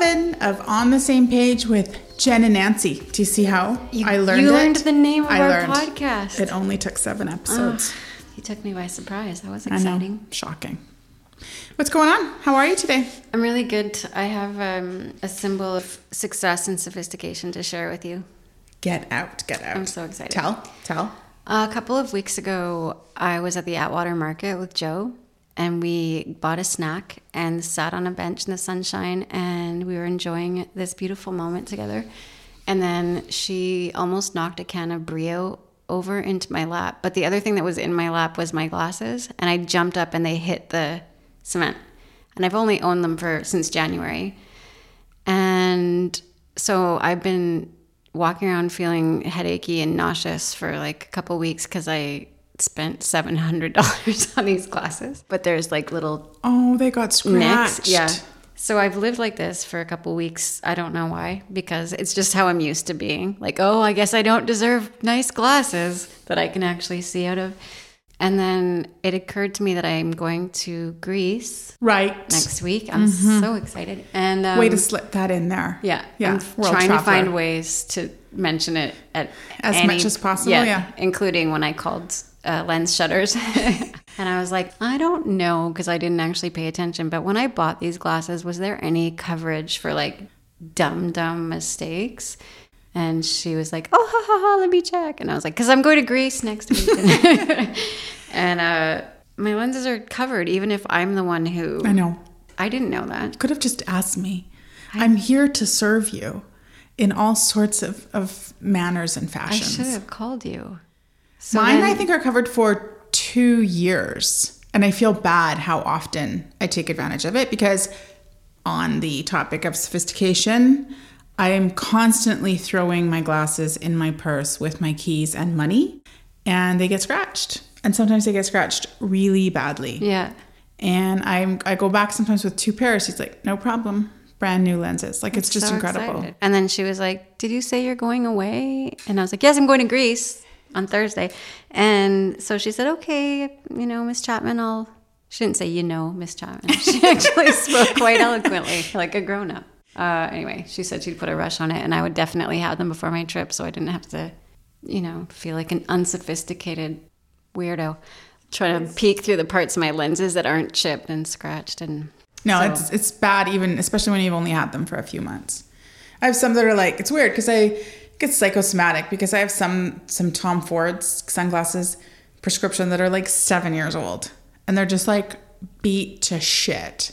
seven of On the Same Page with Jen and Nancy. Do you see how You- I learned you it? learned the name of I our learned. podcast. It only took seven episodes. You took me by surprise. That was know. exciting. Shocking. What's going on? How are you today? I'm really good. I have um, a symbol of success and sophistication to share with you. Get out, get out. I'm so excited. Tell, tell. A couple of weeks ago, I was at the Atwater Market with Joe, and we bought a snack and sat on a bench in the sunshine, and we were enjoying this beautiful moment together. And then she almost knocked a can of Brio over into my lap. But the other thing that was in my lap was my glasses, and I jumped up and they hit the cement. And I've only owned them for since January. And so I've been walking around feeling headachy and nauseous for like a couple weeks because I spent seven hundred dollars on these glasses. But there's like little Oh, they got scratched. nicks. Yeah. So I've lived like this for a couple weeks. I don't know why, because it's just how I'm used to being. Like, oh, I guess I don't deserve nice glasses that I can actually see out of. And then it occurred to me that I'm going to Greece Right. next week. I'm so excited. And um, Way to slip that in there. yeah, Yeah. I'm trying to find ways to mention it at As any- much as possible, yeah. including when I called uh, lens shutters, and I was like, I don't know because I didn't actually pay attention. But when I bought these glasses, was there any coverage for like dumb dumb mistakes? And she was like, "Oh, ha ha ha, let me check." And I was like, "Cause I'm going to Greece next week." and uh, my lenses are covered, even if I'm the one who. I know. I didn't know that. Could have just asked me. I'm here to serve you in all sorts of, of manners and fashions. I should have called you. So Mine, then- I think, are covered for two years. And I feel bad how often I take advantage of it because, on the topic of sophistication, I am constantly throwing my glasses in my purse with my keys and money, and they get scratched. And sometimes they get scratched really badly. Yeah. And I'm, I go back sometimes with two pairs. He's like, no problem. Brand new lenses. Like, it's just So incredible. excited. And then she was like, Did you say you're going away? And I was like, Yes, I'm going to Greece on Thursday. And so she said, Okay, you know, Miss Chapman, I'll. She didn't say, You know, Miss Chapman. She actually spoke quite eloquently, like a grown up. Uh, anyway, she said she'd put a rush on it, and I would definitely have them before my trip so I didn't have to, you know, feel like an unsophisticated weirdo trying to peek through the parts of my lenses that aren't chipped and scratched and No, So- it's it's bad even especially when you've only had them for a few months. I have some that are like it's weird because I get psychosomatic because I have some some Tom Ford's sunglasses prescription that are like seven years old and they're just like beat to shit.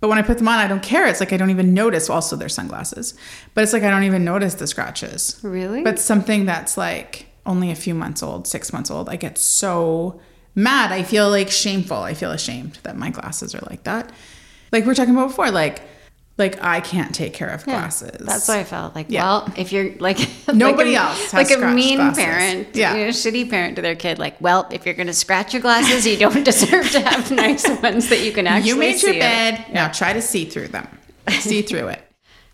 But when I put them on, I don't care. It's like I don't even notice. Also, they're sunglasses, but it's like I don't even notice the scratches. Really? But something that's like only a few months old, six months old, I get so mad. I feel like shameful. I feel ashamed that my glasses are like that. Like we were talking about before, like like I can't take care of Yeah, glasses. That's what I felt like. Yeah. Well, if you're like Nobody like a, else has like a mean glasses. parent, Yeah. you know, shitty parent to their kid. Like, well, if you're gonna scratch your glasses, you don't deserve to have nice ones that you can actually. you made your see out of. bed. Now try to see through them. See through it.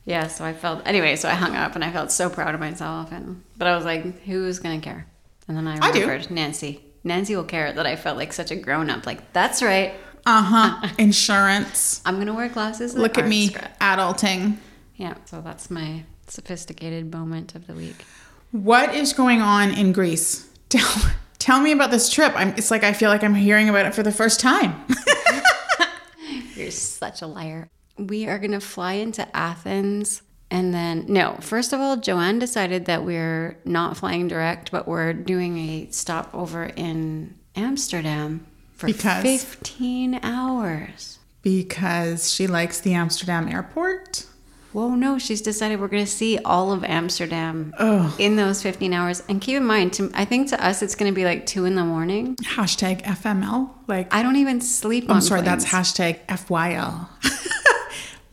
Yeah, so I felt anyway. So I hung up and I felt so proud of myself. And but I was like, who's gonna care? And then I I do. remembered Nancy. Nancy will care that I felt like such a grown up. Like that's right. Uh huh. Insurance. I'm gonna wear glasses. Look at me, scratched. adulting. Yeah. So that's my sophisticated moment of the week. What is going on in Greece? Tell tell me about this trip. I'm. It's like I feel like I'm hearing about it for the first time. You're such a liar. We are going to fly into Athens. And then, no, first of all, Joanne decided that we're not flying direct, but we're doing a stopover in Amsterdam for Because? 15 hours. because she likes the Amsterdam airport. Whoa, no, she's decided we're going to see all of Amsterdam oh. in those 15 hours. And keep in mind, to, I think to us, it's going to be like two in the morning. Hashtag FML. Like I don't even sleep I'm sorry, that's hashtag FYL.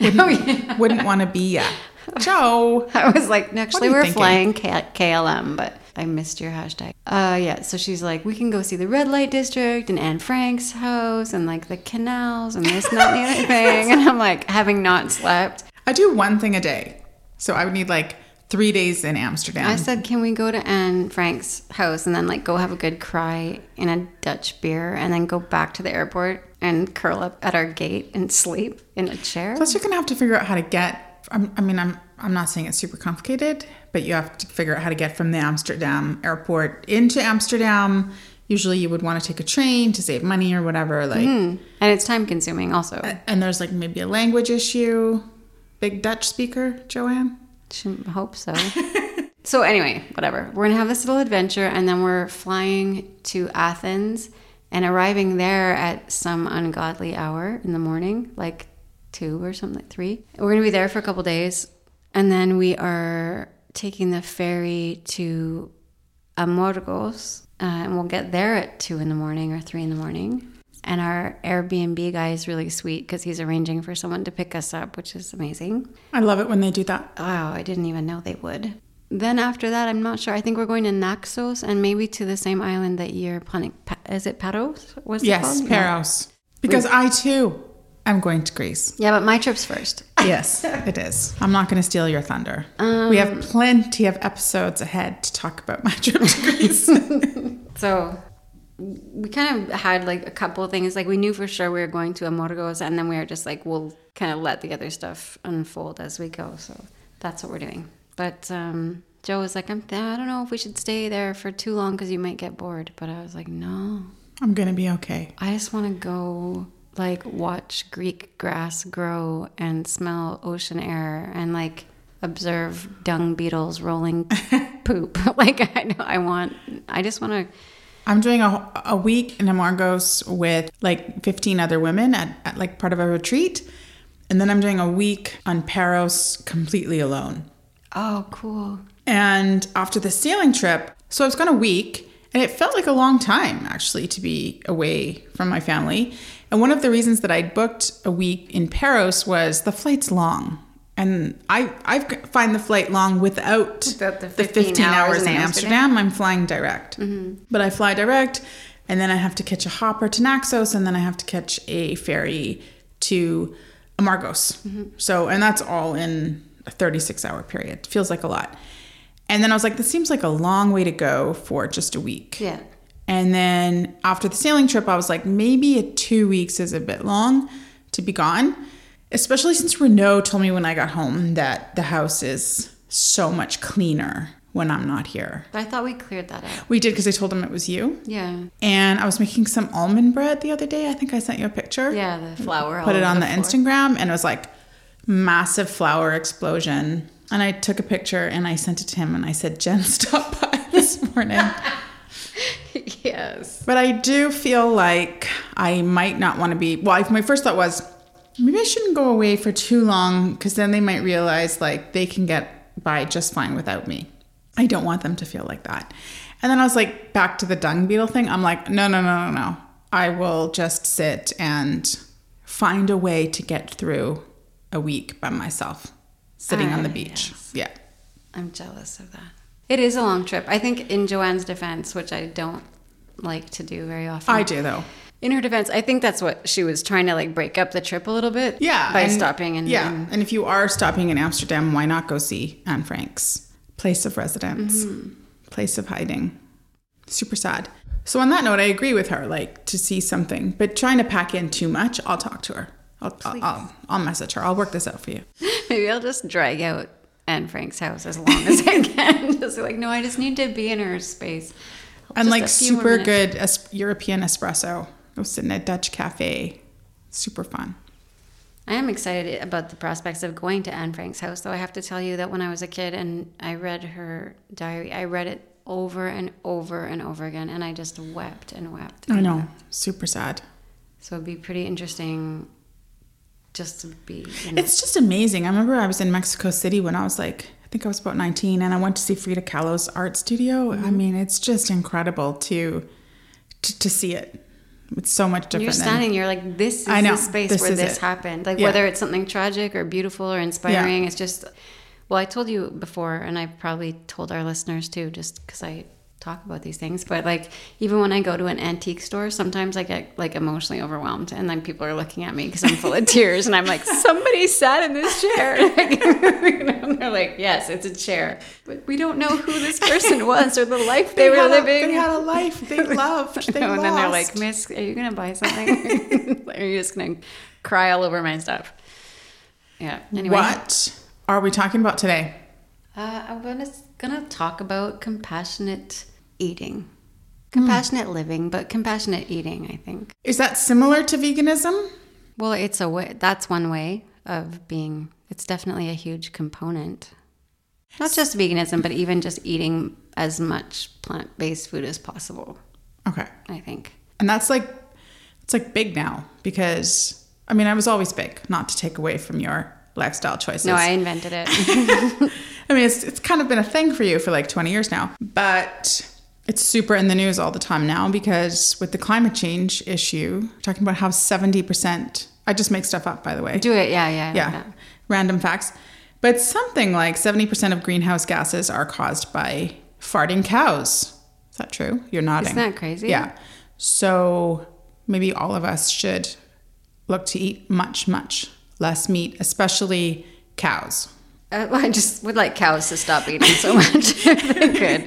wouldn't Oh, yeah. wouldn't want to be ya. Joe. I was like, actually, we're thinking? flying K- KLM, but I missed your hashtag. Uh, yeah. So she's like, we can go see the red light district and Anne Frank's house and like the canals and this and that and the other thing. And I'm like, having not slept, I do one thing a day. So I would need like three days in Amsterdam. I said, can we go to Anne Frank's house and then like go have a good cry in a Dutch beer and then go back to the airport and curl up at our gate and sleep in a chair. Plus, you're gonna have to figure out how to get. I'm, I mean, I'm I'm not saying it's super complicated, but you have to figure out how to get from the Amsterdam airport into Amsterdam. Usually, you would want to take a train to save money or whatever. Like, Hmm. And it's time consuming also. and there's like maybe a language issue. Big Dutch speaker, Joanne. Should hope so. so anyway, whatever. We're gonna have this little adventure, and then we're flying to Athens and arriving there at some ungodly hour in the morning, like two or something, like three. We're gonna be there for a couple days, and then we are taking the ferry to Amorgos, uh, and we'll get there at two in the morning or three in the morning. And our Airbnb guy is really sweet because he's arranging for someone to pick us up, which is amazing. I love it when they do that. Wow, I didn't even know they would. Then after that, I'm not sure. I think we're going to Naxos and maybe to the same island that you're planning. Pa- is it Paros? What's it Yes, called? Paros. Because I too am going to Greece. Yeah, but my trip's first. Yes, it is. I'm not going to steal your thunder. we Um, have plenty of episodes ahead to talk about my trip to Greece. So we kind of had like a couple of things. Like we knew for sure we were going to Amorgos, and then we were just like, we'll kind of let the other stuff unfold as we go. So that's what we're doing. But um, Joe was like, I'm, I don't know if we should stay there for too long because you might get bored. But I was like, no, I'm going to be okay. I just want to go like watch Greek grass grow and smell ocean air and like observe dung beetles rolling poop. like I know I want I just want to I'm doing a, a week in Amorgos with like 15 other women at, at like part of a retreat. And then I'm doing a week on Paros completely alone. Oh, cool. And after the sailing trip, so I was gone a week, and it felt like a long time actually to be away from my family. And one of the reasons that I'd booked a week in Paros was the flight's long. And I, I find the flight long without, Without the 15 hours, hours in in Amsterdam. I'm flying direct. Mm-hmm. But I fly direct, and then I have to catch a hopper to Naxos, and then I have to catch a ferry to Amorgos. Mm-hmm. So, and that's all in a 36 hour period. Feels like a lot. And then I was like, this seems like a long way to go for just a week. Yeah. And then after the sailing trip, I was like, maybe a two weeks is a bit long to be gone, especially since Renault told me when I got home that the house is so much cleaner when I'm not here. But I thought we cleared that up. We did because I told him it was you. Yeah. And I was making some almond bread the other day. I think I sent you a picture. Yeah, the flour. Put it on over the. Instagram and it was like massive flower explosion. And I took a picture and I sent it to him and I said, Jen, stop by this morning. yes. But I do feel like I might not want to be. Well, I- my first thought was maybe I shouldn't go away for too long because then they might realize like they can get by just fine without me. I don't want them to feel like that. And then I was like, back to the dung beetle thing. I'm like, no, no, no, no, no. I will just sit and find a way to get through a week by myself, sitting on the beach. yes. Yeah. I'm jealous of that. It is a long trip. I think in Joanne's defense, which I don't like to do very often. I do though. in her defense, I think that's what she was trying to like break up the trip a little bit. Yeah, By and- stopping and yeah, and- and if you are stopping in Amsterdam, why not go see Anne Frank's place of residence, Mm-hmm. place of hiding? Super sad. So on that note, I agree with her. Like to see something, but trying to pack in too much, I'll talk to her. I'll I'll, I'll, I'll message her. I'll work this out for you. maybe I'll just drag out Anne Frank's house as long as I can. just like, no, I just need to be in her space. And like a few more super good es- European espresso. I was in a Dutch cafe. Super fun. I am excited about the prospects of going to Anne Frank's house, though I have to tell you that when I was a kid and I read her diary, I read it over and over and over again, and I just wept and wept. I know. wept. Super sad. So it'd be pretty interesting just to be. It's just amazing. I remember I was in Mexico City when I was like, think I was about 19, and I went to see Frida Kahlo's art studio. I Mm-hmm. mean, it's just incredible to to, to see it. It's so much different. You're than- standing, you're like, this is I know, the space this where is this it. happened. Like, Yeah. whether it's something tragic or beautiful or inspiring, it's just, well, I told you before, and I probably told our listeners too, just because I talk about these things. But like even when I go to an antique store, sometimes I get like emotionally overwhelmed, and then people are looking at me because I'm full of tears, and I'm like, somebody sat in this chair. and they're like, yes, it's a chair, but we don't know who this person was or the life they, were living. A, they had a life they loved. They and then they're like. Miss, are you gonna buy something? are you just gonna cry all over my stuff? Yeah. Anyway, What are we talking about today? Uh, I'm gonna gonna talk about compassionate eating, compassionate living, but compassionate eating. I think. Is that similar to veganism? Well, it's a way. That's one way of being. It's definitely a huge component. Not just veganism, but even just eating as much plant-based food as possible. Okay. I think. And that's like it's like big now because I mean I was always big, not to take away from your lifestyle choices. No, I invented it. I mean it's it's kind of been a thing for you for like 20 years now. But it's super in the news all the time now because with the climate change issue, talking about how 70% I just make stuff up by the way. Do it. Yeah, yeah, like yeah. that. Random facts. But something like 70% of greenhouse gases are caused by farting cows. Is that true? You're nodding. Isn't that crazy? Yeah. So maybe all of us should look to eat much, much less meat, especially cows. Uh, I just would like cows to stop eating so much if they could.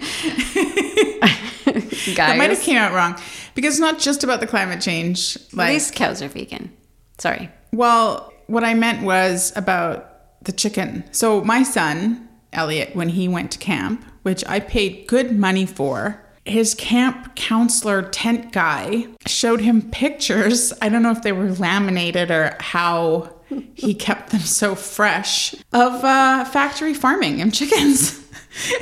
Guys, That might have came out wrong because it's not just about the climate change. at least cows are vegan. Sorry. well, what I meant was about the chicken. So my son, Elliot, when he went to camp, which I paid good money for, his camp counselor tent guy showed him pictures. I don't know if they were laminated or how he kept them so fresh of uh, factory farming and chickens.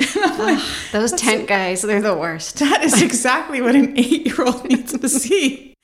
And I'm Those tent guys, they're the worst. that is exactly what an eight year old needs to see.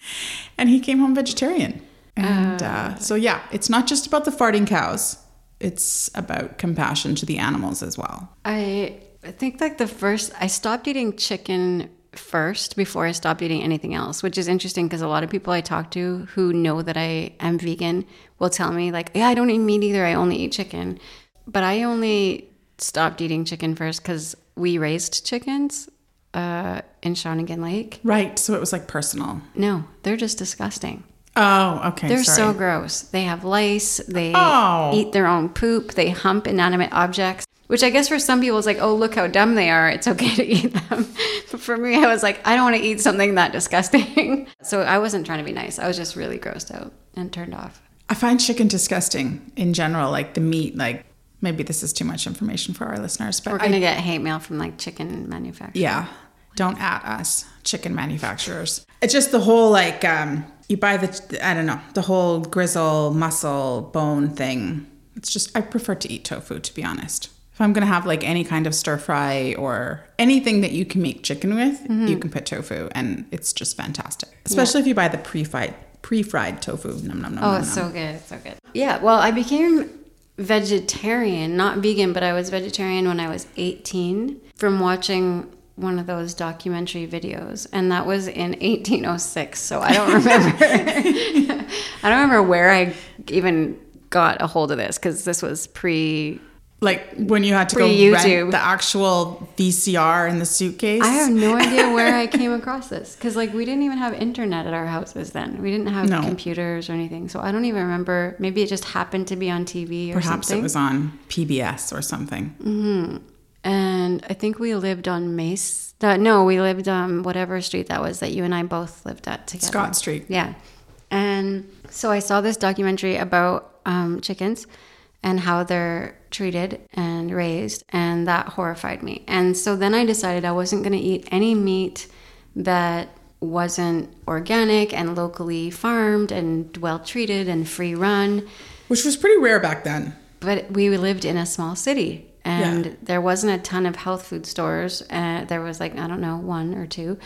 And he came home vegetarian. And uh, so, yeah, it's not just about the farting cows, it's about compassion to the animals as well. I I think like the first I stopped eating chicken first before I stopped eating anything else, which is interesting because a lot of people I talk to who know that I am vegan will tell me like, "Yeah, I don't eat meat either. I only eat chicken." But I only stopped eating chicken first cuz we raised chickens uh, in Shawnigan Lake. Right. So it was like personal. No, they're just disgusting. Oh, okay. They're sorry. so gross. They have lice. They Oh. eat their own poop. They hump inanimate objects. Which I guess for some people is like, oh, look how dumb they are. It's okay to eat them. But for me, I was like, I don't want to eat something that disgusting. so I wasn't trying to be nice. I was just really grossed out and turned off. I find chicken disgusting in general, like the meat. Like maybe this is too much information for our listeners, but We're gonna get hate mail from like chicken manufacturers. Yeah. Don't at us, chicken manufacturers. It's just the whole like um you buy the I don't know, the whole grizzle muscle bone thing. It's just I prefer to eat tofu to be honest. If I'm gonna have like any kind of stir fry or anything that you can make chicken with, Mm-hmm. you can put tofu and it's just fantastic. Especially if you buy the pre-fried pre-fried tofu. Nom nom nom. Oh, nom, it's nom. so good. It's so good. Yeah. Well, I became vegetarian, not vegan, but I was vegetarian when I was 18 from watching one of those documentary videos, and that was in 1806. So I don't remember. I don't remember where I even got a hold of this because this was pre. Like when you had to go Pre-YouTube. rent the actual VCR in the suitcase. I have no idea where I came across this because, like, we didn't even have internet at our houses then. We didn't have No. computers or anything. So I don't even remember. Maybe it just happened to be on TV or Perhaps something. it was on PBS or something. and I think we lived on Mace. Uh, no, we lived on whatever street that was that you and I both lived at together. Scott Street. Yeah. And so I saw this documentary about um, chickens and how they're treated and raised, and that horrified me. And so then I decided I wasn't going to eat any meat that wasn't organic and locally farmed and well treated and free run Which was pretty rare back then. but we lived in a small city and Yeah. there wasn't a ton of health food stores uh, there was like i don't know one or two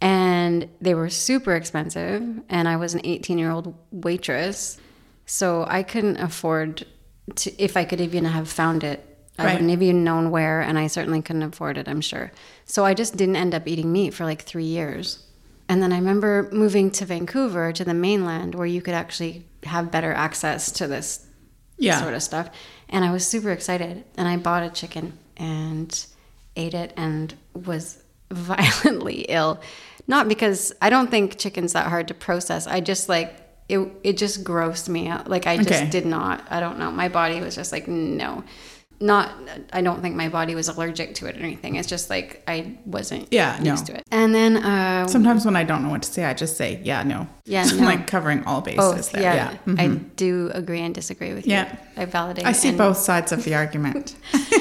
and they were super expensive and i was an 18 year old waitress so i couldn't afford to if i could even have found it i Right. wouldn't have even known where and i certainly couldn't afford it i'm sure so i just didn't end up eating meat for like three years and then i remember moving to vancouver to the mainland where you could actually have better access to this Yeah. sort of stuff. And I was super excited. And I bought a chicken and ate it and was violently ill. Not because I don't think chicken's that hard to process. I just like it it just grossed me out. Like I just Okay. did not I don't know. My body was just like no. Not I don't think my body was allergic to it or anything. It's just like I wasn't Yeah, no. used to it. And then uh Sometimes when I don't know what to say, I just say, yeah, no. Yeah, So I'm no. like covering all bases both. there. Yeah. Yeah. Mhm. I do agree and disagree with you. Yeah. I validate I see and- both sides of the argument.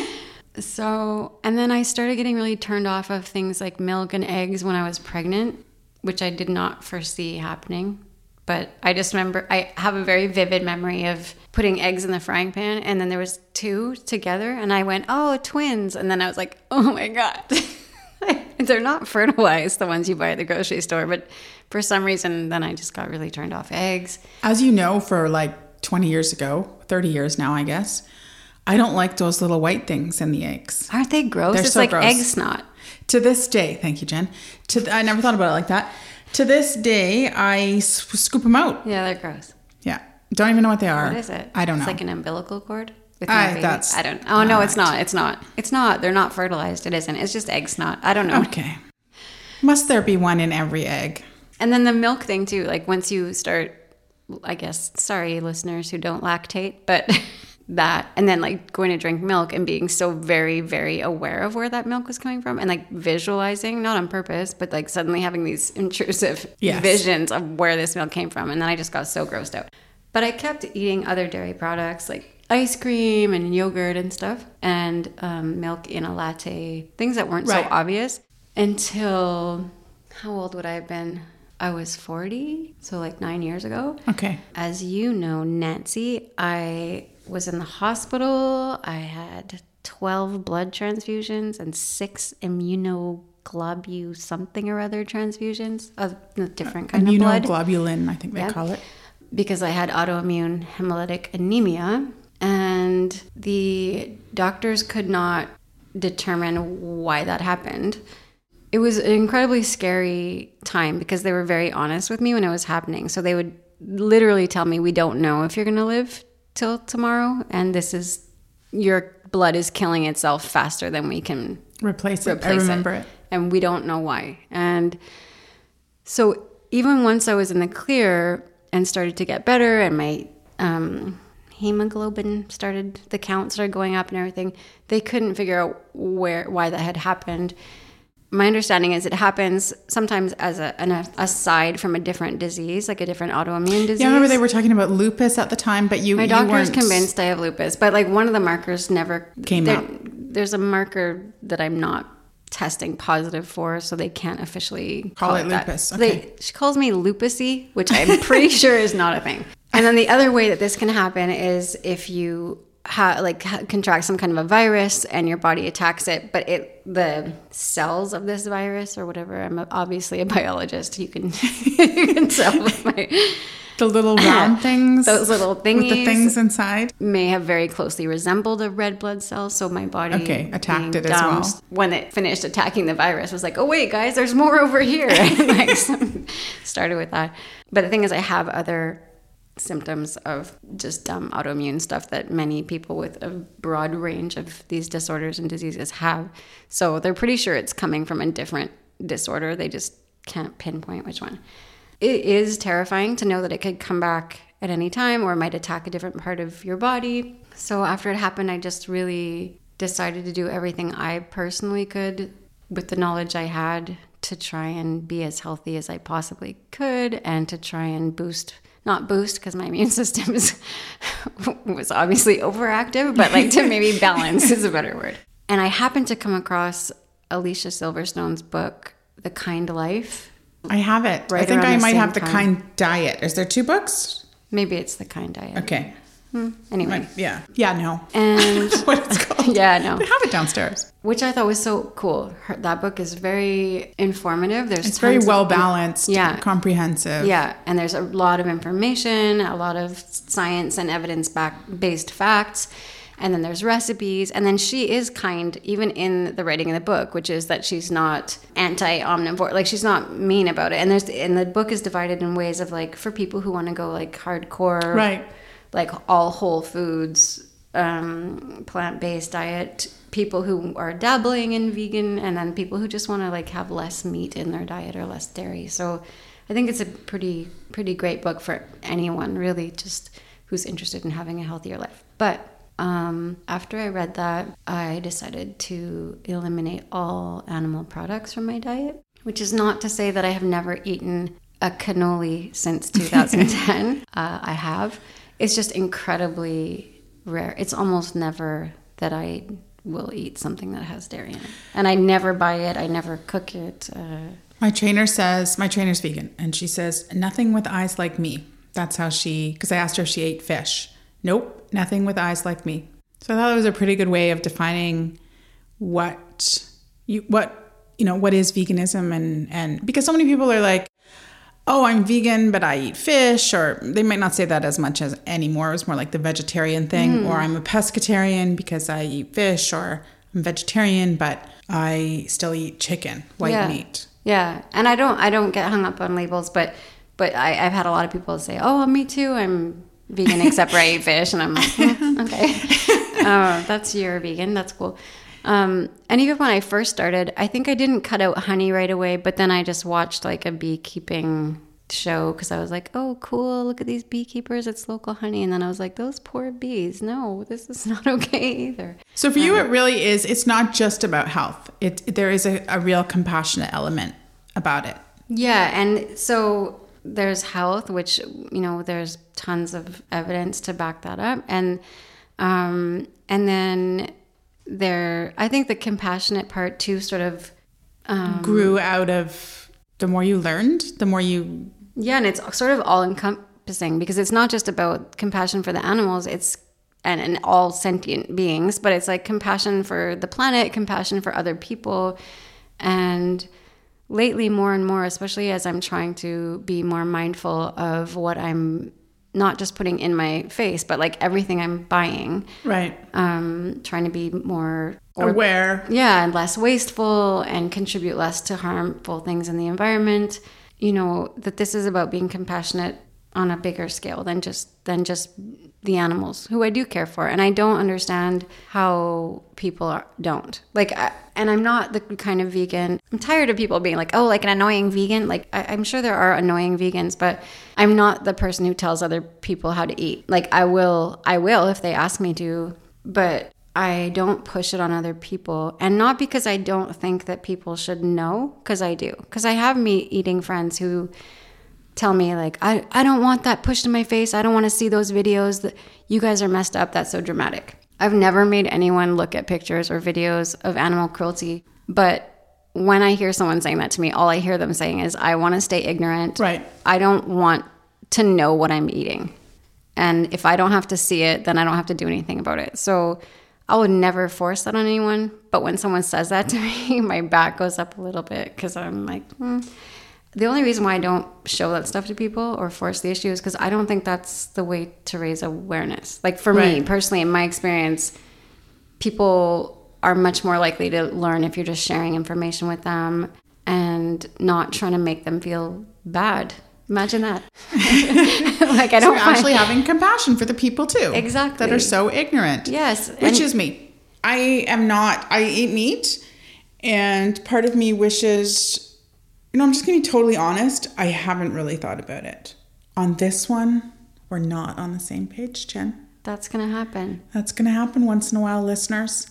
So, and then I started getting really turned off of things like milk and eggs when I was pregnant, which I did not foresee happening. But I just remember I have a very vivid memory of putting eggs in the frying pan and then there was two together and I went, "Oh, twins." And then I was like, "Oh my god." They're not fertilized, the ones you buy at the grocery store, but for some reason then I just got really turned off eggs. As you know, for like 20 years ago, 30 years now, I guess, I don't like those little white things in the eggs. Aren't they gross? They're it's so like gross. egg snot. To this day, thank you, Jen. To th- I never thought about it like that. To this day, I s- scoop them out. Yeah, they're gross. Yeah. Don't even know what they are. What is it? I don't know. It's like an umbilical cord. With I- baby. that's I don't. Oh no, it's not not. It's not. It's not. They're not fertilized. It isn't. It's just egg snot. I don't know. okay. Must there be one in every egg? And then the milk thing too. Like once you start, I guess. Sorry, listeners who don't lactate, but that, and then like going to drink milk and being so very, very aware of where that milk was coming from, and like visualizing, not on purpose, but like suddenly having these intrusive Yes. visions of where this milk came from, and then I just got so grossed out. But I kept eating other dairy products like ice cream and yogurt and stuff, and um, milk in a latte, things that weren't Right. so obvious until how old would I have been? I was 40, so like nine years ago. Okay. As you know, Nancy, I was in the hospital. I had 12 blood transfusions and six immunoglobule something or other transfusions of a different kind of blood Immunoglobulin, I think they Yeah. call it. because I had autoimmune hemolytic anemia, and the doctors could not determine why that happened. It was an incredibly scary time because they were very honest with me when it was happening. So they would literally tell me, "We don't know if you're going to live till tomorrow, and this is your blood is killing itself faster than we can Replace it. replace I remember it. and we don't know why. And so even once I was in the clear and started to get better, and my um, hemoglobin started, the count started going up and everything, they couldn't figure out where why that had happened. My understanding is it happens sometimes as a, an aside from a different disease, like a different autoimmune disease. Yeah, I remember they were talking about lupus at the time, but you, My you doctor is convinced I have lupus, but like one of the markers never Came there- up. There's a marker that I'm not testing positive for, so they can't officially Call call, it that. lupus, They, okay. she calls me lupusy, which I'm pretty sure is not a thing. And then the other way that this can happen is if you ha- like ha- contract some kind of a virus and your body attacks it, but it the cells of this virus or whatever. I'm obviously a biologist. You can you can tell with my the little round things, those little things with the things inside. may have very closely resembled a red blood cell. So my body Okay, attacked it as well. When it finished attacking the virus, was like, oh wait, guys, there's more over here. And, like started with that. But the thing is, I have other symptoms of just dumb autoimmune stuff that many people with a broad range of these disorders and diseases have. So they're pretty sure it's coming from a different disorder. They just can't pinpoint which one. It is terrifying to know that it could come back at any time or might attack a different part of your body. So after it happened, I just really decided to do everything I personally could with the knowledge I had to try and be as healthy as I possibly could and to try and boost not boost because my immune system is was obviously overactive, but like to maybe balance is a better word. And I happened to come across Alicia Silverstone's book, The Kind Life. I have it. I think I might have the kind diet. Is there two books? Maybe it's The Kind Diet. Okay. Hmm. Anyway. Right. Yeah. Yeah. No. And what it's called? yeah, no. I have it downstairs. Which I thought was so cool. Her, that book is very informative. There's It's very tons of- well balanced. Yeah. Comprehensive. Yeah, and there's a lot of information, a lot of science and evidence back based facts. And then there's recipes. And then she is kind, even in the writing of the book, which is that she's not anti omnivore. Like she's not mean about it. And there's and the book is divided in ways of like for people who want to go like hardcore, Right. Like all whole foods, um, plant based diet people who are dabbling in vegan and then people who just want to like have less meat in their diet or less dairy. So I think it's a pretty pretty great book for anyone really just who's interested in having a healthier life. But um, after I read that, I decided to eliminate all animal products from my diet, which is not to say that I have never eaten a cannoli since 2010. uh, I have. It's just incredibly rare. It's almost never that I will eat something that has dairy in it. And I never buy it, I never cook it. Uh, my trainer says, my trainer's vegan, and she says, nothing with eyes like me. That's how she, because I asked her if she ate fish. Nope, nothing with eyes like me. So I thought it was a pretty good way of defining what you, what, you know, what is veganism and, and because so many people are like, oh, I'm vegan, but I eat fish, or they might not say that as much as anymore. It's more like the vegetarian thing, mm. or I'm a pescatarian because I eat fish, or I'm vegetarian, but I still eat chicken, white yeah. meat. Yeah, and I don't, I don't get hung up on labels, but, but I, have had a lot of people say, oh, me too, I'm vegan except for I eat fish, and I'm like, hmm, okay, oh, that's your vegan, that's cool. Um, and even when I first started, I think I didn't cut out honey right away, but then I just watched like a beekeeping show because I was like, oh, cool, look at these beekeepers, it's local honey. And then I was like, those poor bees, no, this is not okay either. So for you, um, it really is, it's not just about health, it, there is a, a real compassionate element about it. Yeah. And so there's health, which, you know, there's tons of evidence to back that up. And, um, and then there i think the compassionate part too sort of um, grew out of the more you learned the more you yeah and it's sort of all encompassing because it's not just about compassion for the animals it's and, and all sentient beings but it's like compassion for the planet compassion for other people. And lately more and more especially as i'm trying to be more mindful of what i'm not just putting in my face, but like everything I'm buying. Right. Um, trying to be more or, aware. Yeah, and less wasteful and contribute less to harmful things in the environment. You know, that this is about being compassionate on a bigger scale than just than just the animals who I do care for. And I don't understand how people are, don't. Like, I, and I'm not the kind of vegan. I'm tired of people being like, oh, like an annoying vegan. Like, I, am sure there are annoying vegans, but I'm not the person who tells other people how to eat. Like, I will, I will if they ask me to, but I don't push it on other people. And not because I don't think that people should know, because I do. Because I have meat eating friends who, tell me like I, I don't want that pushed in my face. I don't want to see those videos that you guys are messed up. That's so dramatic. I've never made anyone look at pictures or videos of animal cruelty but when i hear someone saying that to me all i hear them saying is i want to stay ignorant. Right. I don't want to know what i'm eating. And if i don't have to see it then i don't have to do anything about it. So i would never force that on anyone but when someone says that to me my back goes up a little bit because i'm like hmm the only reason why I don't show that stuff to people or force the issue is because I don't think that's the way to raise awareness. Like for right. me personally, in my experience, people are much more likely to learn if you're just sharing information with them and not trying to make them feel bad. Imagine that. like I don't so actually having compassion for the people too. Exactly. That are so ignorant. Yes. Which is me. I am not I eat meat and part of me wishes you know, I'm just going to be totally honest. I haven't really thought about it. On this one, we're not on the same page, Jen. That's going to happen. That's going to happen once in a while, listeners.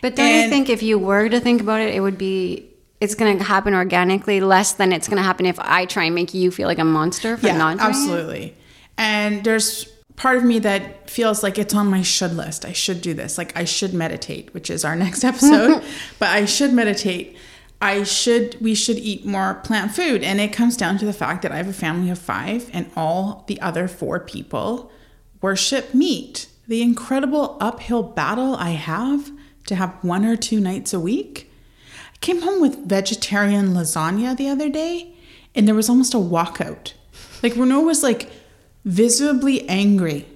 But don't and, you think if you were to think about it, it would be it's going to happen organically less than it's going to happen if I try and make you feel like a monster for yeah, not doing absolutely. It? And there's part of me that feels like it's on my should list. I should do this. Like I should meditate, which is our next episode. but I should meditate I should we should eat more plant food and it comes down to the fact that I have a family of 5 and all the other 4 people worship meat. The incredible uphill battle I have to have one or two nights a week. I came home with vegetarian lasagna the other day and there was almost a walkout. Like Renault was like visibly angry.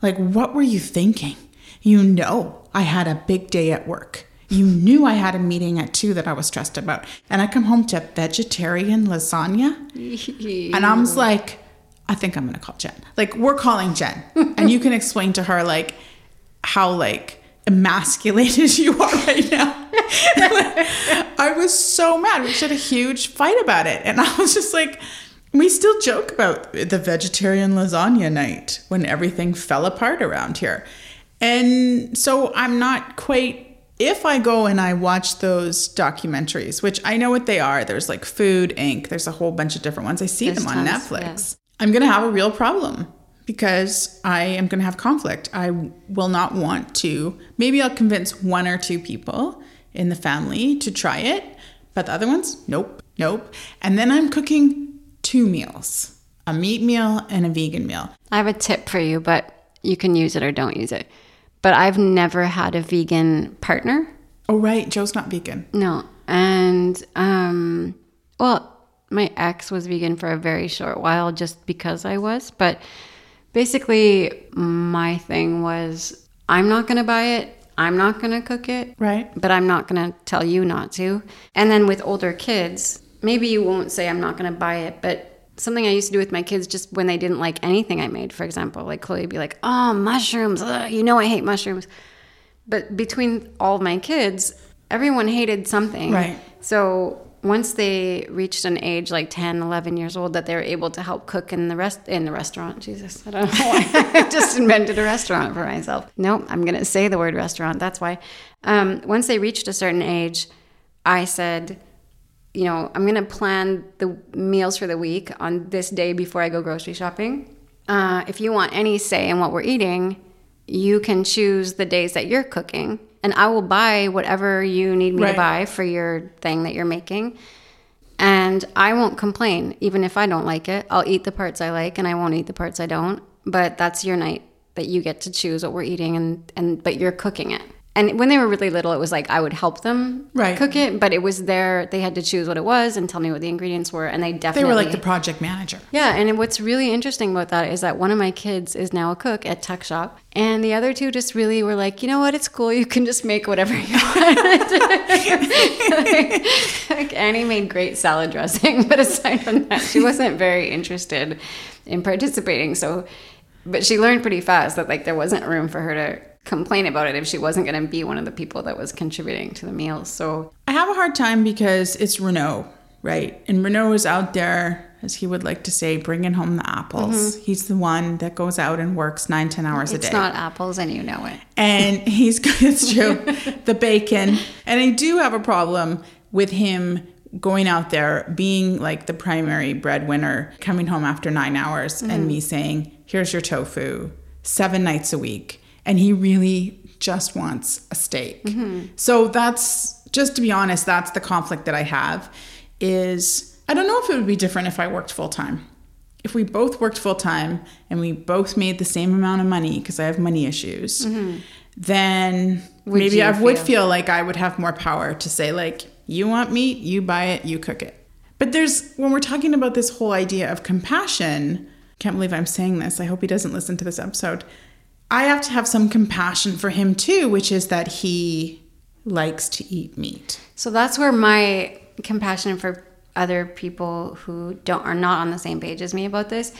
Like what were you thinking? You know, I had a big day at work. You knew I had a meeting at two that I was stressed about. And I come home to vegetarian lasagna. and I was like, I think I'm going to call Jen. Like, we're calling Jen. and you can explain to her, like, how, like, emasculated you are right now. I was so mad. We had a huge fight about it. And I was just like, we still joke about the vegetarian lasagna night when everything fell apart around here. And so I'm not quite if I go and I watch those documentaries, which I know what they are, there's like Food Inc., there's a whole bunch of different ones. I see There's them on tons, Netflix. I'm going to have a real problem because I am going to have conflict. I will not want to. Maybe I'll convince one or two people in the family to try it, but the other ones, nope, nope. And then I'm cooking two meals a meat meal and a vegan meal. I have a tip for you, but you can use it or don't use it. But I've never had a vegan partner. Oh, right. Joe's not vegan. No. And, um, well, my ex was vegan for a very short while just because I was. But basically, my thing was I'm not going to buy it. I'm not going to cook it. Right. But I'm not going to tell you not to. And then with older kids, maybe you won't say I'm not going to buy it, but something I used to do with my kids just when they didn't like anything I made, for example, like Chloe would be like, oh, mushrooms, ugh, you know I hate mushrooms. But between all my kids, everyone hated something. Right. So once they reached an age like 10, 11 years old that they were able to help cook in the rest in the restaurant. Jesus, I don't know why I just invented a restaurant for myself. Nope, I'm going to say the word restaurant. That's why. Um, once they reached a certain age, I said, you know, I'm going to plan the meals for the week on this day before I go grocery shopping. Uh, if you want any say in what we're eating, you can choose the days that you're cooking, and I will buy whatever you need me Right. to buy for your thing that you're making. And I won't complain, even if I don't like it. I'll eat the parts I like, and I won't eat the parts I don't. But that's your night that you get to choose what we're eating, and and but you're cooking it. And when they were really little, it was like I would help them Right. cook it, but it was their they had to choose what it was and tell me what the ingredients were, and they definitely they were like the project manager. yeah, and what's really interesting about that is that one of my kids is now a cook at Tuck Shop, and the other two just really were like, you know what, it's cool. You can just make whatever you want. like, like, Annie made great salad dressing, but aside from that, she wasn't very interested in participating. So, but she learned pretty fast that like there wasn't room for her to complain about it if she wasn't going to be one of the people that was contributing to the meals. So I have a hard time because it's Renault, right? And Renault is out there, as he would like to say, bringing home the apples. Mm-hmm. He's the one that goes out and works nine, ten hours a it's day. not apples, and you know it. and he's it's true the bacon and i do have a problem with him going out there being like the primary breadwinner coming home after nine hours and mm-hmm. me saying here's your tofu seven nights a week and he really just wants a steak so that's just to be honest that's the conflict that i have is i don't know if it would be different if i worked full-time if we both worked full time and we both made the same amount of money because I have money issues, then Would maybe I would feel- feel like I would have more power to say like, you want meat, you buy it, you cook it. But there's when we're talking about this whole idea of compassion, can't believe I'm saying this. I hope he doesn't listen to this episode. I have to have some compassion for him too, which is that he likes to eat meat. So that's where my compassion for other people who don't are not on the same page as me about this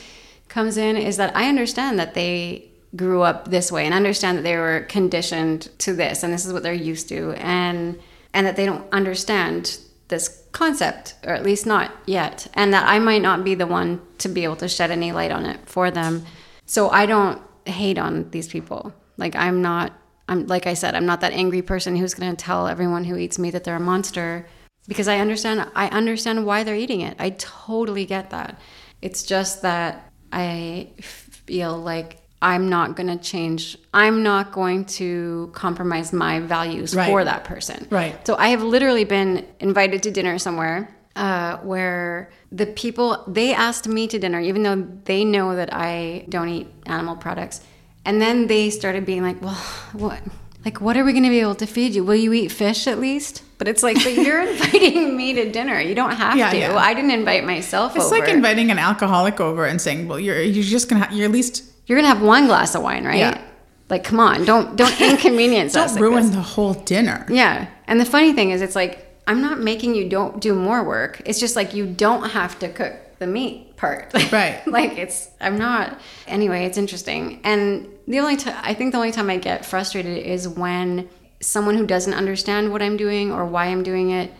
comes in is that I understand that they grew up this way and understand that they were conditioned to this and this is what they're used to and and that they don't understand this concept or at least not yet and that I might not be the one to be able to shed any light on it for them. So I don't hate on these people. Like I'm not I'm like I said, I'm not that angry person who's going to tell everyone who eats meat that they're a monster because I understand I understand why they're eating it. I totally get that. It's just that I feel like I'm not going to change. I'm not going to compromise my values Right. for that person. Right. So I have literally been invited to dinner somewhere uh, where the people they asked me to dinner, even though they know that I don't eat animal products, and then they started being like, "Well, what? Like, what are we going to be able to feed you? Will you eat fish at least?" But it's like, but you're inviting me to dinner. You don't have Yeah, to. yeah. I didn't invite myself It's over. like inviting an alcoholic over and saying, "Well, you're you're just gonna you're at least you're gonna have one glass of wine, right? Yeah. Like, come on, don't don't inconvenience us. don't like ruin this. the whole dinner." Yeah. And the funny thing is, it's like, I'm not making you don't do more work. It's just like you don't have to cook the meat part. Right. like it's, I'm not. Anyway, it's interesting. And the only time I think the only time I get frustrated is when someone who doesn't understand what I'm doing or why I'm doing it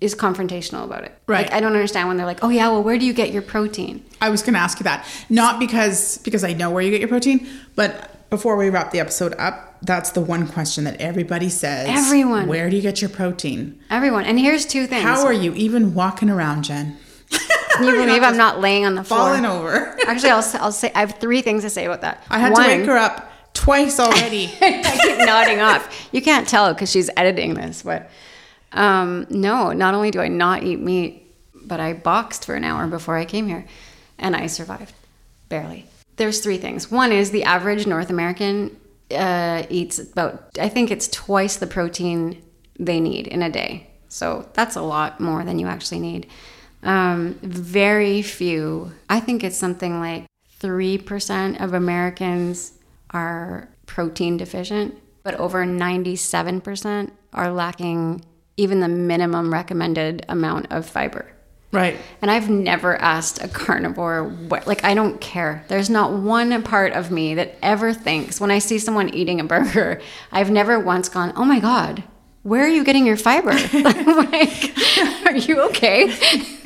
is confrontational about it. Right. Like I don't understand when they're like, "Oh yeah, well where do you get your protein?" I was going to ask you that. Not because because I know where you get your protein, but before we wrap the episode up, that's the one question that everybody says. Everyone. Where do you get your protein? Everyone. And here's two things. How are you even walking around, Jen? Can you believe I'm not laying on the floor? Falling over. Actually, I'll, I'll say I have three things to say about that. I had One, to wake her up twice already. I keep nodding off. You can't tell because she's editing this, but um, no. Not only do I not eat meat, but I boxed for an hour before I came here, and I survived barely. There's three things. One is the average North American uh, eats about I think it's twice the protein they need in a day. So that's a lot more than you actually need. Um, very few. I think it's something like three percent of Americans are protein deficient, but over ninety-seven percent are lacking even the minimum recommended amount of fiber. Right. And I've never asked a carnivore what, like, I don't care. There's not one part of me that ever thinks when I see someone eating a burger, I've never once gone, oh my God, where are you getting your fiber? like, are you okay?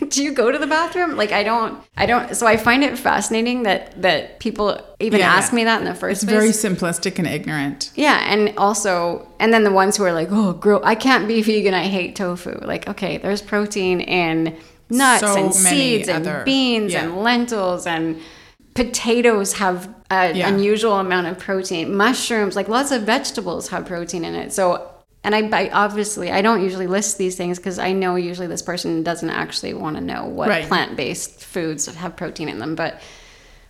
Do you go to the bathroom? Like, I don't, I don't, so I find it fascinating that, that people even Yeah, ask yeah. me that in the first It's place. very simplistic and ignorant. Yeah, and also, and then the ones who are like, "Oh, girl, I can't be vegan. I hate tofu." Like, okay, there's protein in nuts So and seeds other- and beans yeah. and lentils and potatoes have an Yeah. unusual amount of protein. Mushrooms, like lots of vegetables, have protein in it. So, and I, I obviously I don't usually list these things because I know usually this person doesn't actually want to know what Right. plant-based foods have protein in them, but.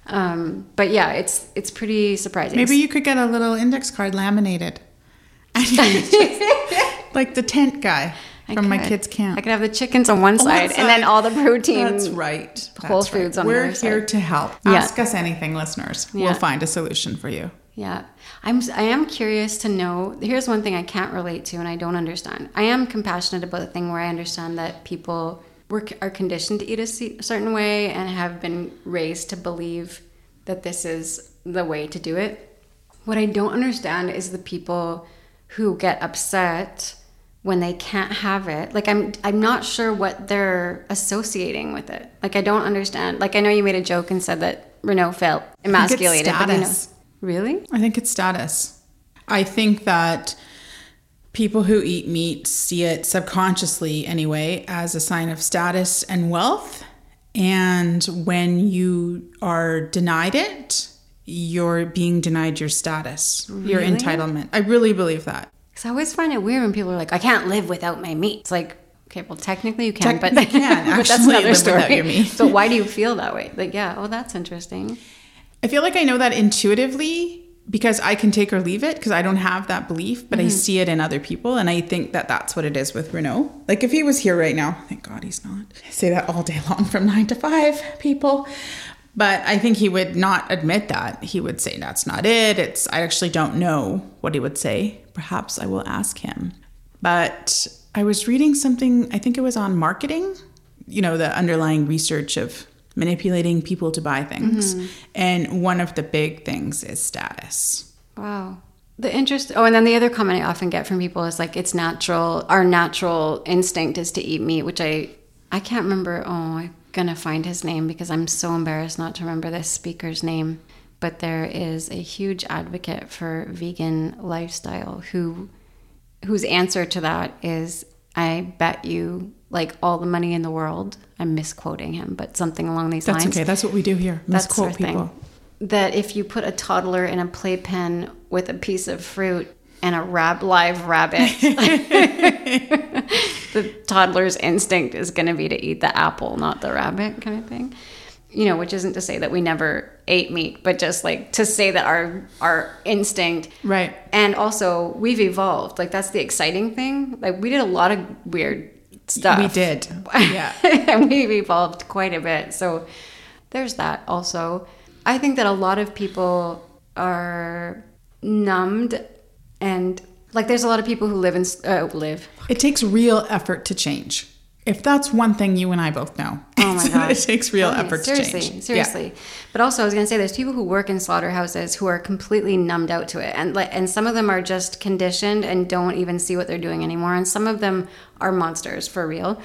Um, but yeah, it's it's pretty surprising. Maybe you could get a little index card laminated. like the tent guy I from my kids' camp. I could have the chickens on one oh, On side, and then all the protein. That's right. Whole That's right. Foods on the other side. We're here to help. Yeah. Ask us anything, listeners. Yeah. We'll find a solution for you. Yeah, I'm. I am curious to know. Here's one thing I can't relate to, and I don't understand. I am compassionate about the thing where I understand that people were are conditioned to eat a certain way and have been raised to believe that this is the way to do it. What I don't understand is the people who get upset when they can't have it. Like I'm I'm not sure what they're associating with it. Like I don't understand. Like I know you made a joke and said that Renault felt emasculated. but you know- status. really? I think it's status. I think that people who eat meat see it subconsciously anyway as a sign of status and wealth. And when you are denied it, you're being denied your status, your entitlement. I really believe that. Because I always find it weird when people are like, I can't live without my meat. It's like, okay, well, technically you can, but, you can but that's another live story. without your meat. so why do you feel that way? Like, yeah, oh, that's interesting. I feel like I know that intuitively because I can take or leave it because I don't have that belief, but I mm-hmm. see it in other people. And I think that that's what it is with Renault. Like if he was here right now, thank God he's not. I say that all day long from nine to five, people. But I think he would not admit that. He would say that's not it. It's I actually don't know what he would say. Perhaps I will ask him. But I was reading something, I think it was on marketing, you know, the underlying research of manipulating people to buy things. Mm-hmm. And one of the big things is status. Wow. The interest. Oh, and then the other comment I often get from people is like, it's natural. Our natural instinct is to eat meat, which I I can't remember. Oh, I'm gonna find his name because I'm so embarrassed not to remember this speaker's name. But there is a huge advocate for vegan lifestyle who whose answer to that is, I bet you like all the money in the world. I'm misquoting him, but something along these That's lines okay. That's what we do here. that's Misquote thing. people. That if you put a toddler in a playpen with a piece of fruit and a rab live rabbit, the toddler's instinct is going to be to eat the apple, not the rabbit, kind of thing. You know, which isn't to say that we never ate meat, but just like to say that our our instinct Right. and also we've evolved. Like that's the exciting thing. Like we did a lot of weird stuff. We did. Yeah. and we've evolved quite a bit. So there's that also. I think that a lot of people are numbed and like there's a lot of people who live in uh, live It takes real effort to change. if that's one thing you and I both know, Oh my god, it takes real Okay, effort seriously, to change. Seriously, but also I was gonna say there's people who work in slaughterhouses who are completely numbed out to it, and like, and some of them are just conditioned and don't even see what they're doing anymore, and some of them are monsters for real.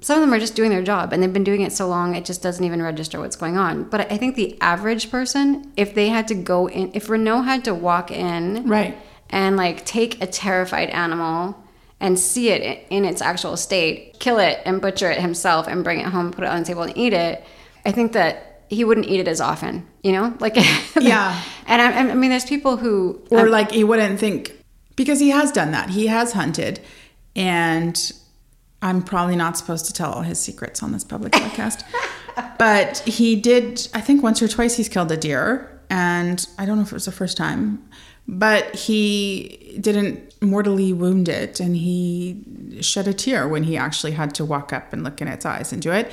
Some of them are just doing their job, and they've been doing it so long it just doesn't even register what's going on. But I think the average person, if they had to go in, if Renault had to walk in, Yeah. Right. And like take a terrified animal and see it in its actual state, kill it and butcher it himself and bring it home, put it on the table and eat it, I think that he wouldn't eat it as often, you know? Like, Yeah. And I, I mean, there's people who, Or like he wouldn't think because he has done that. He has hunted, and I'm probably not supposed to tell all his secrets on this public podcast. but he did. I think once or twice he's killed a deer, and I don't know if it was the first time, but he didn't mortally wound it, and he shed a tear when he actually had to walk up and look in its eyes and do it.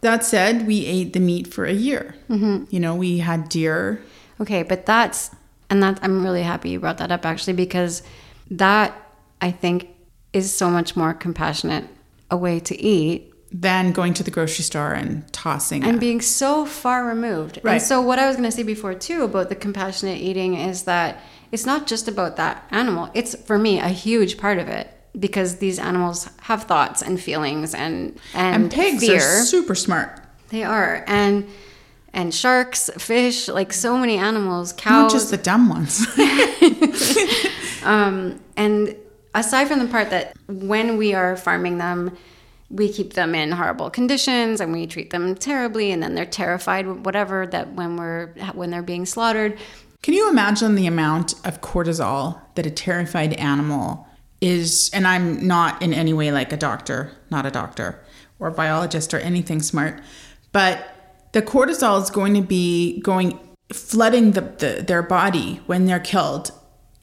That said, we ate the meat for a year. Mm-hmm. You know, we had deer okay, but that's, and that I'm really happy you brought that up actually because that I think is so much more compassionate a way to eat than going to the grocery store and tossing and a- being so far removed. Right. And so what I was going to say before too about the compassionate eating is that it's not just about that animal. It's for me a huge part of it because these animals have thoughts and feelings and and, and pigs fear. are super smart. they are and and sharks, fish, like so many animals, cows. Not just the dumb ones. Um, and aside from the part that when we are farming them, we keep them in horrible conditions and we treat them terribly, and then they're terrified, whatever. That when we're when they're being slaughtered, Can you imagine the amount of cortisol that a terrified animal is? And I'm not in any way like a doctor, not a doctor or a biologist or anything smart, but the cortisol is going to be going flooding the, the their body when they're killed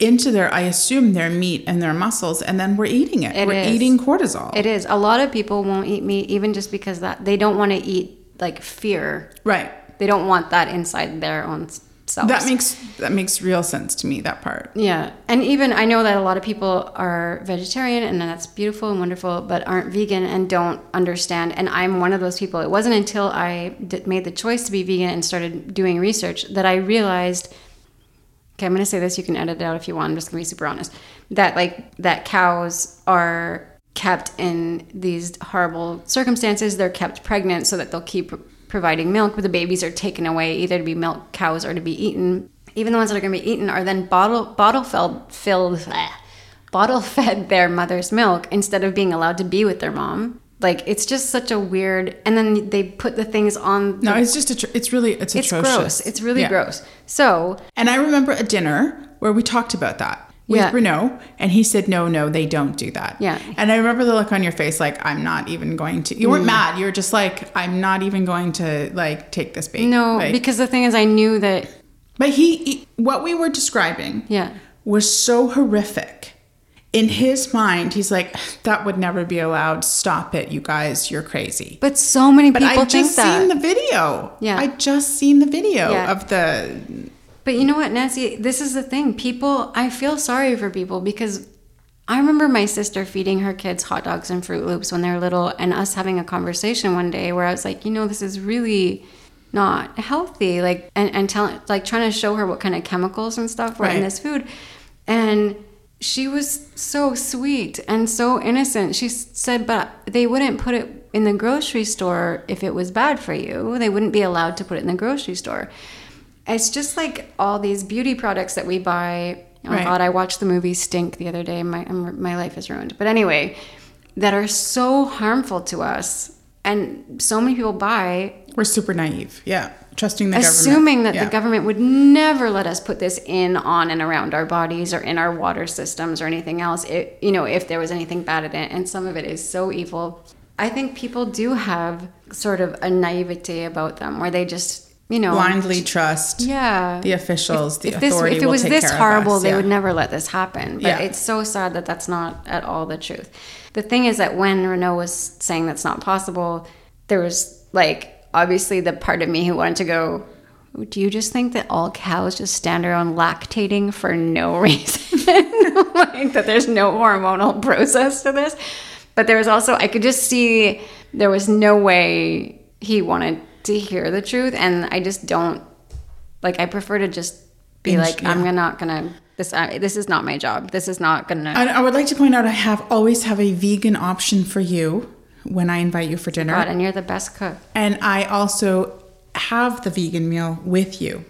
into their, I assume, their meat and their muscles, and then we're eating it. It we're is. eating cortisol. it is a lot of people won't eat meat even just because that they don't want to eat like fear. right. They don't want that inside their own selves. That makes that makes real sense to me. That part. Yeah. And even I know that a lot of people are vegetarian and that's beautiful and wonderful, but aren't vegan and don't understand. And I'm one of those people. It wasn't until I made the choice to be vegan and started doing research that I realized okay, I'm going to say this. You can edit it out if you want. I'm just going to be super honest. That like that cows are kept in these horrible circumstances. They're kept pregnant so that they'll keep providing milk, but the babies are taken away either to be milk cows or to be eaten. Even the ones that are going to be eaten are then bottle bottle filled filled bottle fed their mother's milk instead of being allowed to be with their mom. Like it's just such a weird. And then they put the things on. No, it's just atro- it's really it's, it's atrocious. gross. It's really Yeah. gross. So And I remember a dinner where we talked about that with Yeah. Renault, and he said, "No, no, they don't do that." Yeah. And I remember the look on your face, like, "I'm not even going to." You Mm. weren't mad. You were just like, "I'm not even going to like take this bait." No, Like- because the thing is, I knew that. but he, he, what we were describing, Yeah. was so horrific. In his mind, he's like, "That would never be allowed. Stop it, you guys. You're crazy." But so many But people I think just that. seen the video. Yeah. I just seen the video Yeah. of the but you know what, Nancy? This is the thing. People, I feel sorry for people because I remember my sister feeding her kids hot dogs and Froot Loops when they were little, and us having a conversation one day where I was like, you know, this is really not healthy. Like, and, and telling, like, trying to show her what kind of chemicals and stuff were in this food. And she was so sweet and so innocent. She said, but they wouldn't put it in the grocery store if it was bad for you. They wouldn't be allowed to put it in the grocery store. It's just like all these beauty products that we buy. Oh Right. God, I watched the movie Stink the other day. My my life is ruined. But anyway, that are so harmful to us, and so many people buy We're super naive. Yeah. Trusting the assuming government. that Yeah. the government would never let us put this in on and around our bodies or in our water systems or anything else it, you know if there was anything bad in it and some of it is so evil i think people do have sort of a naivete about them where they just you know. blindly trust yeah. the officials, the if this authority if it was this horrible they Yeah. would never let this happen. But Yeah. it's so sad that that's not at all the truth. The thing is that when renault was saying that's not possible there was like obviously the part of me who wanted to go do you just think that all cows just stand around lactating for no reason? Like that there's no hormonal process to this. But there was also I could just see there was no way he wanted to hear the truth, and I just don't like. I prefer to just be like, I'm yeah. not gonna. This I, this is not my job. This is not gonna. And I would like to point out I have always have a vegan option for you when I invite you for dinner. God, and you're the best cook. And I also have the vegan meal with you.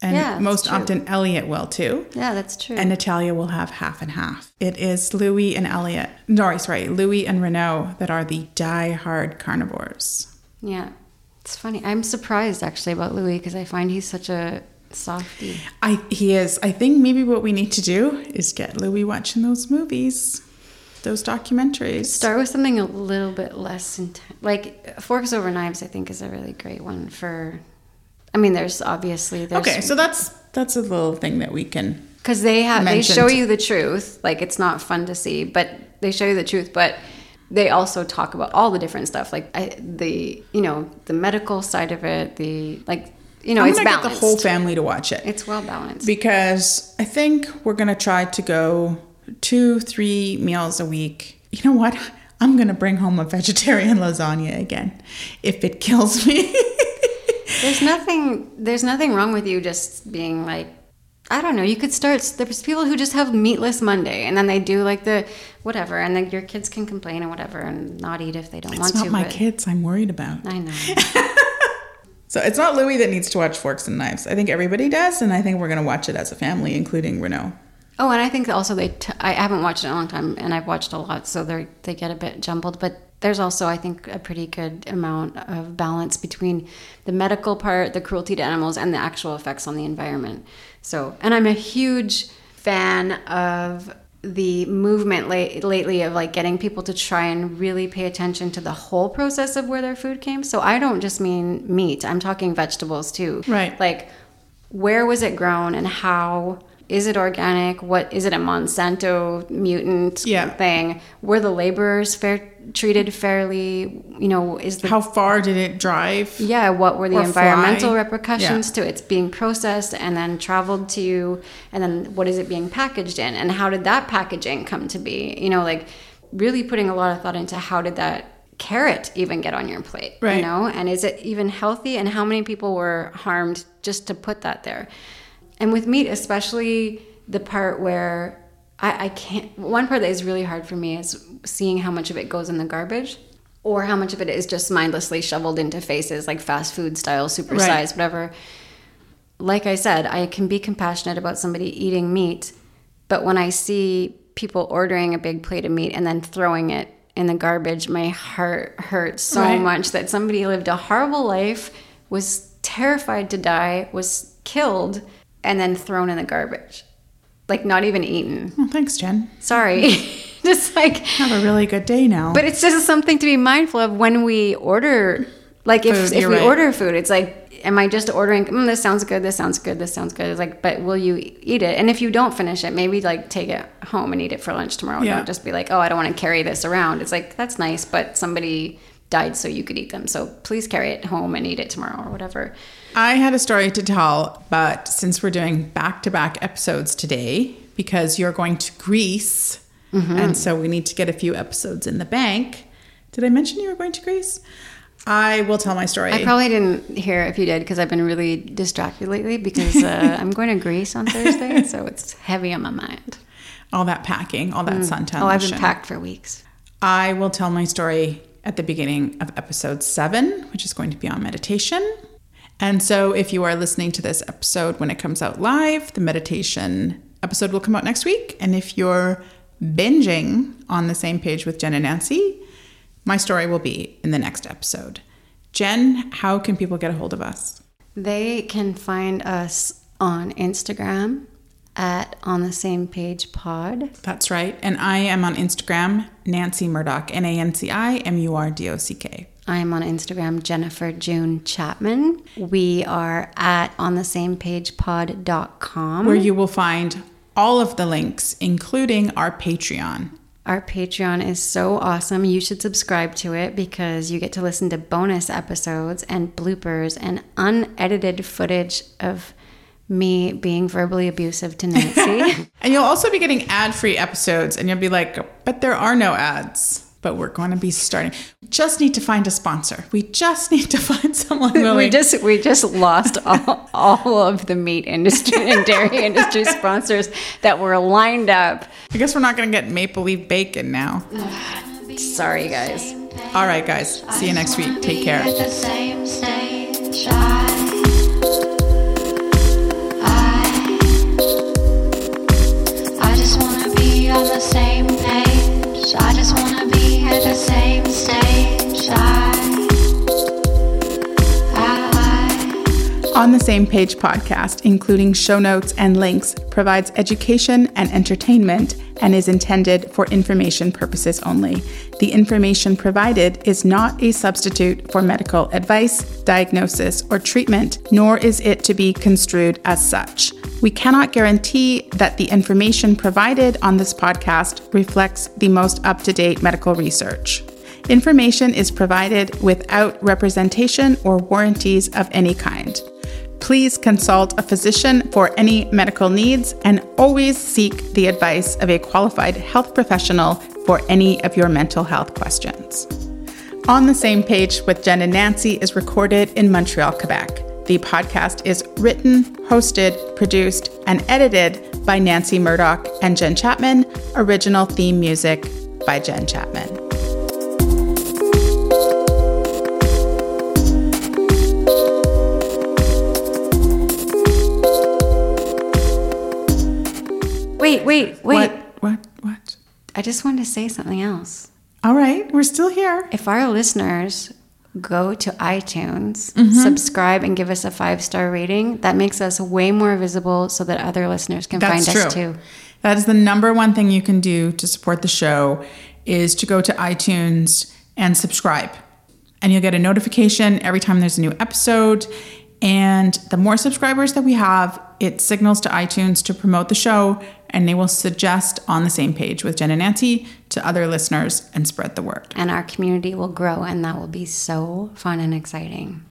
And Yeah, most true. often Elliot will too. Yeah, that's true. And Natalia will have half and half. It is Louis and Elliot. No, sorry, Louis and Renault that are the die-hard carnivores. yeah, it's funny. I'm surprised actually about Louis because I find he's such a softie. I he is. I think maybe what we need to do is get Louis watching those movies, those documentaries. Start with something a little bit less intense. Like Forks Over Knives, I think is a really great one for. I mean, there's obviously there's Okay, so that's that's a little thing that we can. because they have they show you the truth. Like it's not fun to see, but they show you the truth. But they also talk about all the different stuff, like I, the you know the medical side of it, the like you know I'm it's balanced. get the whole family to watch it. it's well balanced. because I think we're gonna try to go two, three meals a week. You know what? I'm gonna bring home a vegetarian lasagna again, if it kills me. There's nothing. There's nothing wrong with you just being like, I don't know. You could start. There's people who just have meatless Monday, and then they do like the whatever, and then your kids can complain and whatever, and not eat if they don't want to. it's not my kids I'm worried about. I know. So it's not Louis that needs to watch Forks and Knives. I think everybody does, and I think we're gonna watch it as a family, including Renault. Oh, and I think also they. T- I haven't watched it in a long time, and I've watched a lot, so they they get a bit jumbled. But there's also, I think, a pretty good amount of balance between the medical part, the cruelty to animals, and the actual effects on the environment. So, and I'm a huge fan of the movement late, lately of like getting people to try and really pay attention to the whole process of where their food came. So I don't just mean meat; I'm talking vegetables too. Right. Like where was it grown and how is it organic? What is it a monsanto mutant Yeah. thing? Were the laborers fair treated fairly? You know is the How far did it drive? yeah what were the environmental fly. repercussions to its being processed and then traveled to you? And then what is it being packaged in? And how did that packaging come to be? You know like really putting a lot of thought into how did that carrot even get on your plate Right. you know? And is it even healthy? And how many people were harmed just to put that there and with meat especially the part where I, I can't one part that is really hard for me is seeing how much of it goes in the garbage or how much of it is just mindlessly shoveled into faces like fast food style supersized Right. whatever like i said i can be compassionate about somebody eating meat but when i see people ordering a big plate of meat and then throwing it in the garbage my heart hurts so Right. much that somebody lived a horrible life was terrified to die was killed and then thrown in the garbage like not even eaten Oh, thanks, Jen. sorry just like Have a really good day now. but it's just something to be mindful of when we order. Like if, Food, if we right. order food, it's like, am I just ordering? Mm, this sounds good. This sounds good. This sounds good. It's like, but will you eat it? And if you don't finish it, maybe like take it home and eat it for lunch tomorrow. Yeah. Don't just be like, oh, I don't want to carry this around. It's like that's nice, but somebody died so you could eat them. So please carry it home and eat it tomorrow or whatever. I had a story to tell, but since we're doing back to back episodes today, because you're going to Greece, Mm-hmm. and so we need to get a few episodes in the bank. Did I mention you were going to Greece? I will tell my story. I probably didn't hear if you did because I've been really distracted lately because uh, I'm going to Greece on Thursday, so it's heavy on my mind. all that packing, all that suntan Oh, I've been packed for weeks. I will tell my story at the beginning of episode seven, which is going to be on meditation. And so, if you are listening to this episode when it comes out live, the meditation episode will come out next week. And if you're binging on the same page with Jen and Nancy, my story will be in the next episode. Jen, how can people get a hold of us? They can find us on Instagram at on the same page pod. That's right. And I am on Instagram, Nancy Murdock, N A N C I M U R D O C K. I'm on Instagram, Jennifer June Chapman. We are at on the same page pod.com. where you will find all of the links, including our Patreon. Our Patreon is so awesome. You should subscribe to it because you get to listen to bonus episodes and bloopers and unedited footage of me being verbally abusive to Nancy. And you'll also be getting ad free episodes, and you'll be like, but there are no ads. But we're going to be starting. Just need to find a sponsor. We just need to find someone willing. we just we just lost all, all of the meat industry and dairy industry sponsors that were lined up. I guess we're not going to get maple leaf bacon now. Sorry, guys. All right, guys. See you next week. Take care. At the same stage, I, I, I just On the Same Page podcast, including show notes and links, provides education and entertainment and is intended for information purposes only. The information provided is not a substitute for medical advice, diagnosis, or treatment, nor is it to be construed as such. We cannot guarantee that the information provided on this podcast reflects the most up to date medical research. Information is provided without representation or warranties of any kind. Please consult a physician for any medical needs and always seek the advice of a qualified health professional for any of your mental health questions. On the Same Page with Jen and Nancy is recorded in Montreal, Quebec. The podcast is written, hosted, produced, and edited by Nancy Murdock and Jen Chapman. Original theme music by Jen Chapman. Wait, wait, wait. What? What? What? I just wanted to say something else. All right, we're still here. If our listeners go to iTunes, Mm-hmm. subscribe, and give us a five star rating, that makes us way more visible so that other listeners can That's find true. us too. That is the number one thing you can do to support the show is to go to iTunes and subscribe. And you'll get a notification every time there's a new episode. And the more subscribers that we have, it signals to iTunes to promote the show and they will suggest on the same page with Jen and Nancy to other listeners and spread the word. And our community will grow, and that will be so fun and exciting.